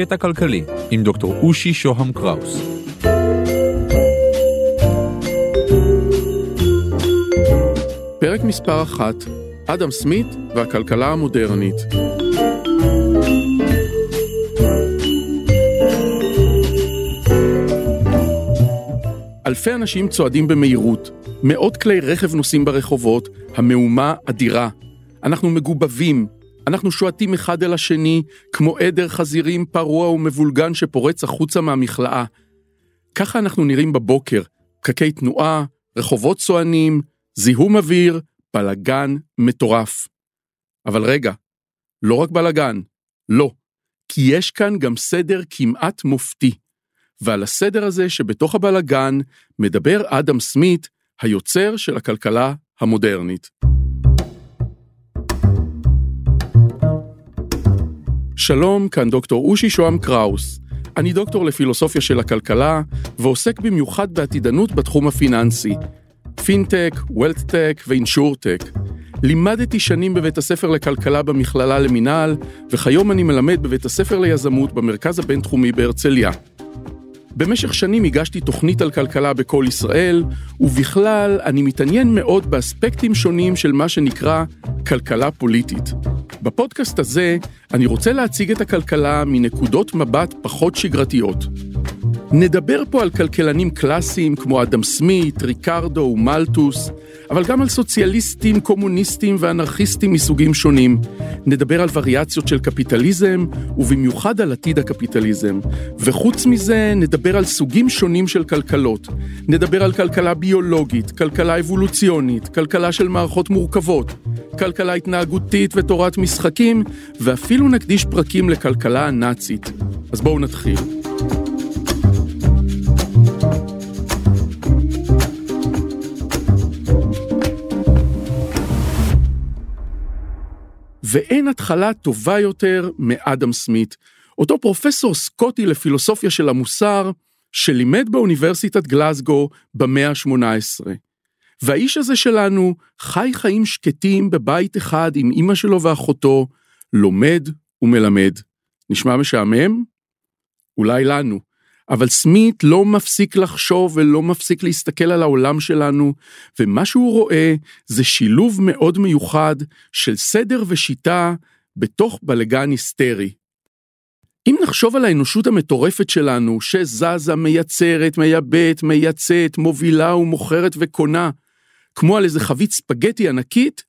קטע כלכלי עם דוקטור אושי שוהם קראוס. פרק מספר אחת, אדם סמית והכלכלה המודרנית. אלפי אנשים צועדים במהירות, מאות כלי רכב נוסעים ברחובות, המהומה אדירה. אנחנו מגובבים, אנחנו שועטים אחד אל השני, כמו עדר חזירים פרוע ומבולגן שפורץ החוצה מהמכלאה. ככה אנחנו נראים בבוקר, פקקי תנועה, רחובות צוענים, זיהום אוויר, בלגן מטורף. אבל רגע, לא רק בלגן, לא, כי יש כאן גם סדר כמעט מופתי. ועל הסדר הזה שבתוך הבלגן מדבר אדם סמית, היוצר של הכלכלה המודרנית. שלום, כאן דוקטור אושי שוהם קראוס. אני דוקטור לפילוסופיה של הכלכלה, ועוסק במיוחד בעתידנות בתחום הפיננסי. פינטק, וולטטק ואינשורטק. לימדתי שנים בבית הספר לכלכלה במכללה למינהל, וכיום אני מלמד בבית הספר ליזמות במרכז הבינתחומי בהרצליה. במשך שנים הגשתי תוכנית על כלכלה בכל ישראל, ובכלל אני מתעניין מאוד באספקטים שונים של מה שנקרא כלכלה פוליטית. בפודקאסט הזה אני רוצה להציג את הכלכלה מנקודות מבט פחות שגרתיות. נדבר פה על כלכלנים קלאסיים כמו אדם סמית, ריקרדו ומלטוס, אבל גם על סוציאליסטים, קומוניסטים ואנרכיסטים מסוגים שונים. נדבר על וריאציות של קפיטליזם, ובמיוחד על עתיד הקפיטליזם. וחוץ מזה, נדבר על סוגים שונים של כלכלות. נדבר על כלכלה ביולוגית, כלכלה אבולוציונית, כלכלה של מערכות מורכבות, כלכלה התנהגותית ותורת משחקים, ואפילו נקדיש פרקים לכלכלה הנאצית. אז בואו נתחיל. ואין התחלה טובה יותר מאדם סמית, אותו פרופסור סקוטי לפילוסופיה של המוסר, שלימד באוניברסיטת גלזגו במאה ה-18. והאיש הזה שלנו חי חיים שקטים בבית אחד עם אמא שלו ואחותו, לומד ומלמד. נשמע משעמם? אולי לנו. אבל סמית לא מפסיק לחשוב ולא מפסיק להסתכל על העולם שלנו, ומה שהוא רואה זה שילוב מאוד מיוחד של סדר ושיטה בתוך בלגן היסטרי. אם נחשוב על האנושות המטורפת שלנו, שזזה, מייצרת, מייבאת, מייצאת, מובילה ומוכרת וקונה, כמו על איזה חבית ספגטי ענקית,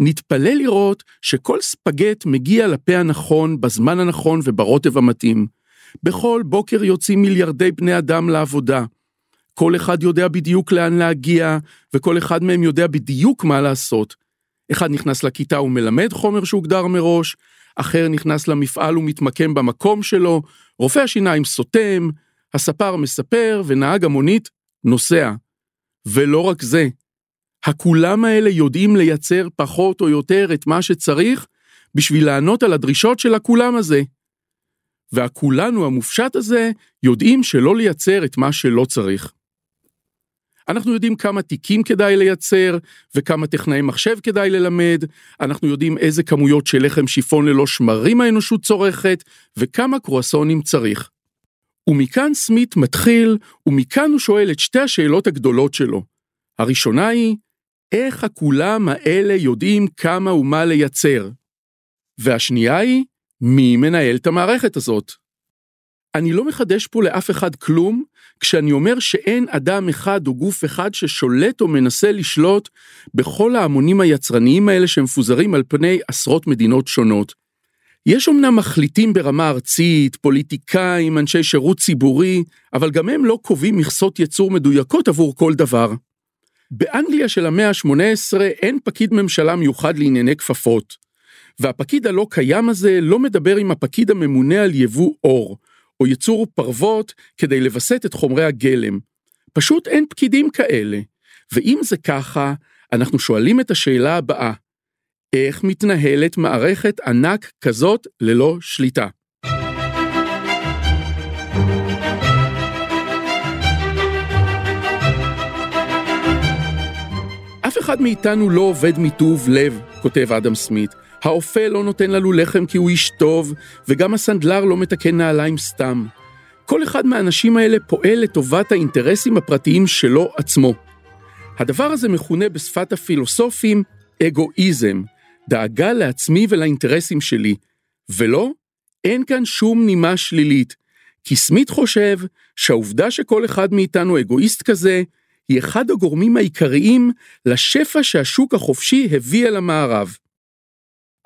נתפלא לראות שכל ספגט מגיע לפה הנכון, בזמן הנכון וברוטב המתאים. בכל בוקר יוצאים מיליארדי בני אדם לעבודה. כל אחד יודע בדיוק לאן להגיע, וכל אחד מהם יודע בדיוק מה לעשות. אחד נכנס לכיתה ומלמד חומר שהוגדר מראש, אחר נכנס למפעל ומתמקם במקום שלו, רופא השיניים סותם, הספר מספר ונהג המונית נוסע. ולא רק זה, הכולם האלה יודעים לייצר פחות או יותר את מה שצריך בשביל לענות על הדרישות של הכולם הזה. והכולנו המופשט הזה יודעים שלא לייצר את מה שלא צריך. אנחנו יודעים כמה תיקים כדאי לייצר, וכמה טכנאי מחשב כדאי ללמד, אנחנו יודעים איזה כמויות של לחם שיפון ללא שמרים האנושות צורכת, וכמה קרואסונים צריך. ומכאן סמית מתחיל, ומכאן הוא שואל את שתי השאלות הגדולות שלו. הראשונה היא, איך הכולם האלה יודעים כמה ומה לייצר? והשנייה היא, מי מנהל את המערכת הזאת? אני לא מחדש פה לאף אחד כלום, כשאני אומר שאין אדם אחד או גוף אחד ששולט או מנסה לשלוט בכל ההמונים היצרניים האלה שמפוזרים על פני עשרות מדינות שונות. יש אמנם מחליטים ברמה ארצית, פוליטיקאים, אנשי שירות ציבורי, אבל גם הם לא קובעים מכסות ייצור מדויקות עבור כל דבר. באנגליה של המאה ה-18 אין פקיד ממשלה מיוחד לענייני כפפות. והפקיד הלא קיים הזה לא מדבר עם הפקיד הממונה על יבוא אור, או ייצור פרוות כדי לווסת את חומרי הגלם. פשוט אין פקידים כאלה. ואם זה ככה, אנחנו שואלים את השאלה הבאה, איך מתנהלת מערכת ענק כזאת ללא שליטה? אף אחד מאיתנו לא עובד מטוב לב, כותב אדם סמית. האופה לא נותן לנו לחם כי הוא איש טוב, וגם הסנדלר לא מתקן נעליים סתם. כל אחד מהאנשים האלה פועל לטובת האינטרסים הפרטיים שלו עצמו. הדבר הזה מכונה בשפת הפילוסופים אגואיזם, דאגה לעצמי ולאינטרסים שלי, ולא, אין כאן שום נימה שלילית, כי סמית חושב שהעובדה שכל אחד מאיתנו אגואיסט כזה, היא אחד הגורמים העיקריים לשפע שהשוק החופשי הביא אל המערב.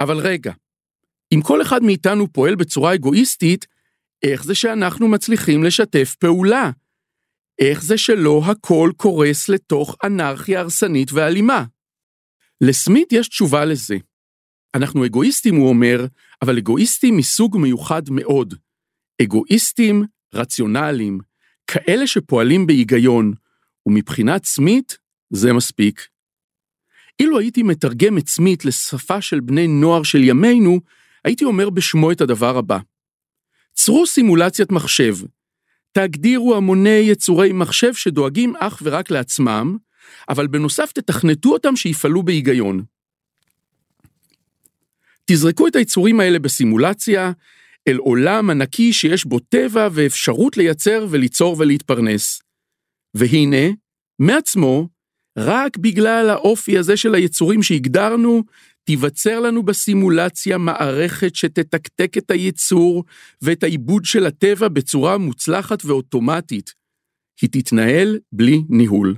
אבל רגע, אם כל אחד מאיתנו פועל בצורה אגואיסטית, איך זה שאנחנו מצליחים לשתף פעולה? איך זה שלא הכל קורס לתוך אנרכיה הרסנית ואלימה? לסמית יש תשובה לזה. אנחנו אגואיסטים, הוא אומר, אבל אגואיסטים מסוג מיוחד מאוד. אגואיסטים רציונליים, כאלה שפועלים בהיגיון, ומבחינת סמית, זה מספיק. אילו הייתי מתרגם את סמית לשפה של בני נוער של ימינו, הייתי אומר בשמו את הדבר הבא. צרו סימולציית מחשב. תגדירו המוני יצורי מחשב שדואגים אך ורק לעצמם, אבל בנוסף תתכנתו אותם שיפעלו בהיגיון. תזרקו את היצורים האלה בסימולציה אל עולם ענקי שיש בו טבע ואפשרות לייצר וליצור ולהתפרנס. והנה, מעצמו, רק בגלל האופי הזה של היצורים שהגדרנו, תיווצר לנו בסימולציה מערכת שתתקתק את היצור ואת העיבוד של הטבע בצורה מוצלחת ואוטומטית. היא תתנהל בלי ניהול.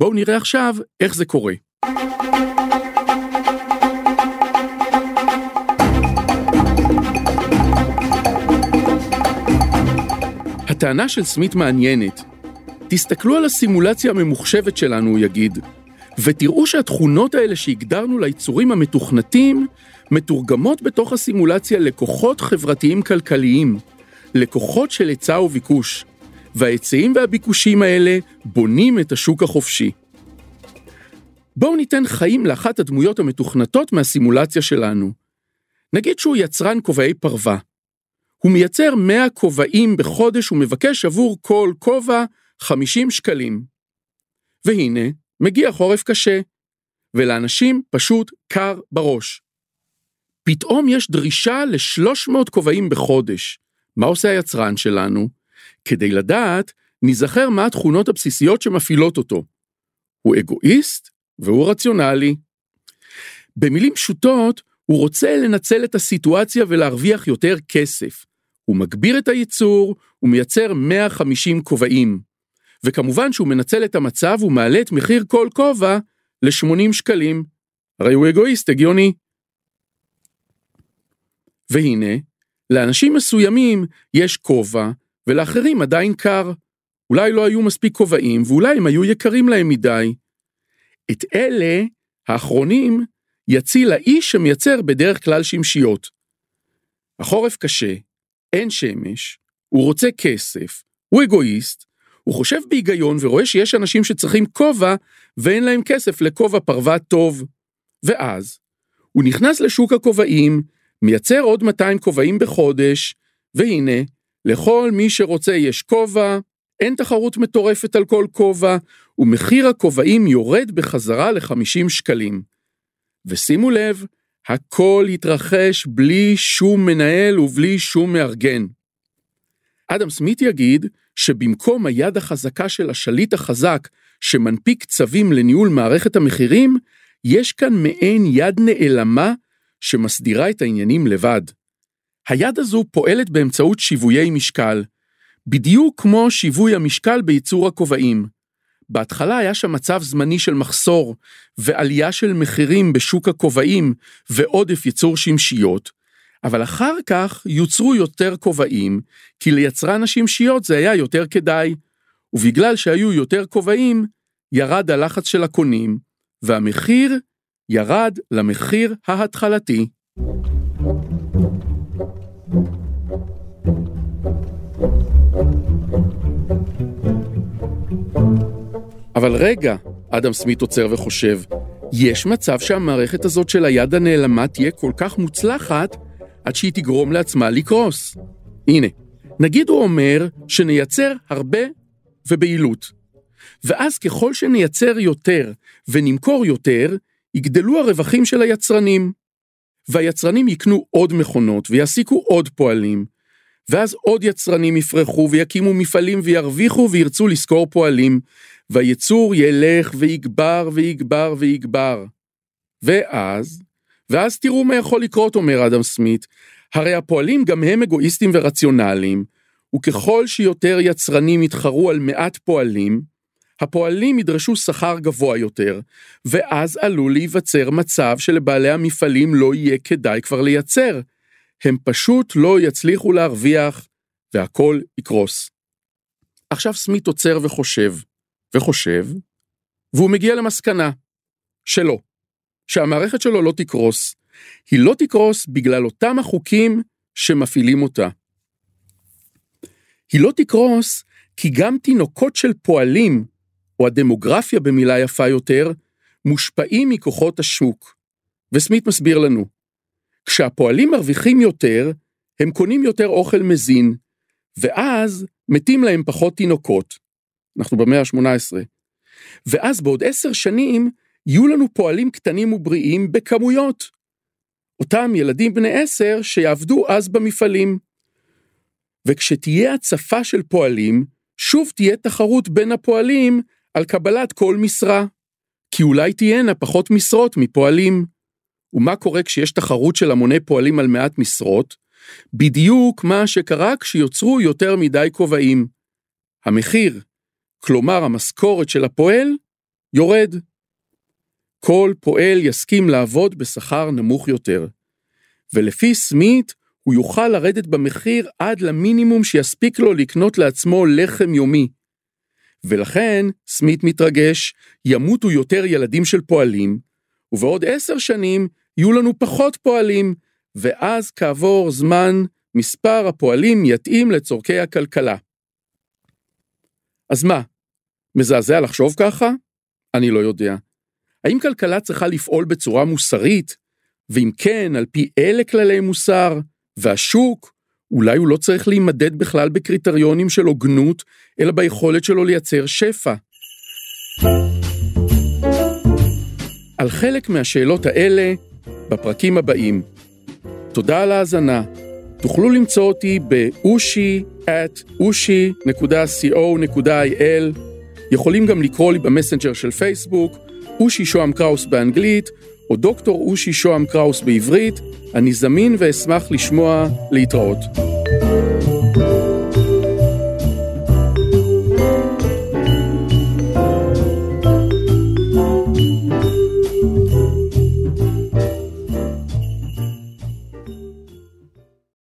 בואו נראה עכשיו איך זה קורה. הטענה של סמית מעניינת. תסתכלו על הסימולציה הממוחשבת שלנו, הוא יגיד, ותראו שהתכונות האלה שהגדרנו ליצורים המתוכנתים, מתורגמות בתוך הסימולציה לכוחות חברתיים כלכליים, לכוחות של היצע וביקוש, וההיצעים והביקושים האלה בונים את השוק החופשי. בואו ניתן חיים לאחת הדמויות המתוכנתות מהסימולציה שלנו. נגיד שהוא יצרן כובעי פרווה. הוא מייצר 100 כובעים בחודש ומבקש עבור כל כובע 50 שקלים. והנה, מגיע חורף קשה, ולאנשים פשוט קר בראש. פתאום יש דרישה ל-300 כובעים בחודש. מה עושה היצרן שלנו? כדי לדעת, ניזכר מה התכונות הבסיסיות שמפעילות אותו. הוא אגואיסט והוא רציונלי. במילים פשוטות, הוא רוצה לנצל את הסיטואציה ולהרוויח יותר כסף. הוא מגביר את הייצור, הוא מייצר 150 כובעים. וכמובן שהוא מנצל את המצב ומעלה את מחיר כל כובע ל-80 שקלים. הרי הוא אגואיסט הגיוני. והנה, לאנשים מסוימים יש כובע, ולאחרים עדיין קר. אולי לא היו מספיק כובעים, ואולי הם היו יקרים להם מדי. את אלה, האחרונים, יציל האיש שמייצר בדרך כלל שמשיות. החורף קשה, אין שמש, הוא רוצה כסף, הוא אגואיסט, הוא חושב בהיגיון ורואה שיש אנשים שצריכים כובע ואין להם כסף לכובע פרווה טוב. ואז, הוא נכנס לשוק הכובעים, מייצר עוד 200 כובעים בחודש, והנה, לכל מי שרוצה יש כובע, אין תחרות מטורפת על כל כובע, ומחיר הכובעים יורד בחזרה ל-50 שקלים. ושימו לב, הכל התרחש בלי שום מנהל ובלי שום מארגן. אדם סמית יגיד שבמקום היד החזקה של השליט החזק שמנפיק צווים לניהול מערכת המחירים, יש כאן מעין יד נעלמה שמסדירה את העניינים לבד. היד הזו פועלת באמצעות שיוויי משקל, בדיוק כמו שיווי המשקל בייצור הכובעים. בהתחלה היה שם מצב זמני של מחסור, ועלייה של מחירים בשוק הכובעים, ועודף ייצור שמשיות, אבל אחר כך יוצרו יותר כובעים, כי ליצרן השמשיות זה היה יותר כדאי, ובגלל שהיו יותר כובעים, ירד הלחץ של הקונים, והמחיר ירד למחיר ההתחלתי. אבל רגע, אדם סמית עוצר וחושב, יש מצב שהמערכת הזאת של היד הנעלמה תהיה כל כך מוצלחת, עד שהיא תגרום לעצמה לקרוס. הנה, נגיד הוא אומר שנייצר הרבה וביעילות. ואז ככל שנייצר יותר ונמכור יותר, יגדלו הרווחים של היצרנים. והיצרנים יקנו עוד מכונות ויעסיקו עוד פועלים, ואז עוד יצרנים יפרחו ויקימו מפעלים וירוויחו וירצו לשכור פועלים, והייצור ילך ויגבר ויגבר ויגבר. ואז, ואז תראו מה יכול לקרות, אומר אדם סמית, הרי הפועלים גם הם אגואיסטים ורציונליים, וככל שיותר יצרנים יתחרו על מעט פועלים, הפועלים ידרשו שכר גבוה יותר, ואז עלול להיווצר מצב שלבעלי המפעלים לא יהיה כדאי כבר לייצר. הם פשוט לא יצליחו להרוויח, והכל יקרוס. עכשיו סמית עוצר וחושב, וחושב, והוא מגיע למסקנה, שלא, שהמערכת שלו לא תקרוס. היא לא תקרוס בגלל אותם החוקים שמפעילים אותה. היא לא תקרוס כי גם תינוקות של פועלים, או הדמוגרפיה במילה יפה יותר, מושפעים מכוחות השוק. וסמית מסביר לנו, כשהפועלים מרוויחים יותר, הם קונים יותר אוכל מזין, ואז מתים להם פחות תינוקות. אנחנו במאה ה-18. ואז בעוד עשר שנים יהיו לנו פועלים קטנים ובריאים בכמויות. אותם ילדים בני עשר שיעבדו אז במפעלים. וכשתהיה הצפה של פועלים, שוב תהיה תחרות בין הפועלים על קבלת כל משרה. כי אולי תהיינה פחות משרות מפועלים. ומה קורה כשיש תחרות של המוני פועלים על מעט משרות? בדיוק מה שקרה כשיוצרו יותר מדי כובעים. המחיר, כלומר המשכורת של הפועל, יורד. כל פועל יסכים לעבוד בשכר נמוך יותר. ולפי סמית, הוא יוכל לרדת במחיר עד למינימום שיספיק לו לקנות לעצמו לחם יומי. ולכן, סמית מתרגש, ימותו יותר ילדים של פועלים, ובעוד עשר שנים יהיו לנו פחות פועלים, ואז כעבור זמן, מספר הפועלים יתאים לצורכי הכלכלה. אז מה, מזעזע לחשוב ככה? אני לא יודע. האם כלכלה צריכה לפעול בצורה מוסרית? ואם כן, על פי אלה כללי מוסר? והשוק, אולי הוא לא צריך להימדד בכלל בקריטריונים של הוגנות, אלא ביכולת שלו לייצר שפע. על חלק מהשאלות האלה בפרקים הבאים. תודה על ההאזנה. תוכלו למצוא אותי באושי at יכולים גם לקרוא לי במסנג'ר של פייסבוק, אושי שוהם קראוס באנגלית, או דוקטור אושי שוהם קראוס בעברית, אני זמין ואשמח לשמוע להתראות.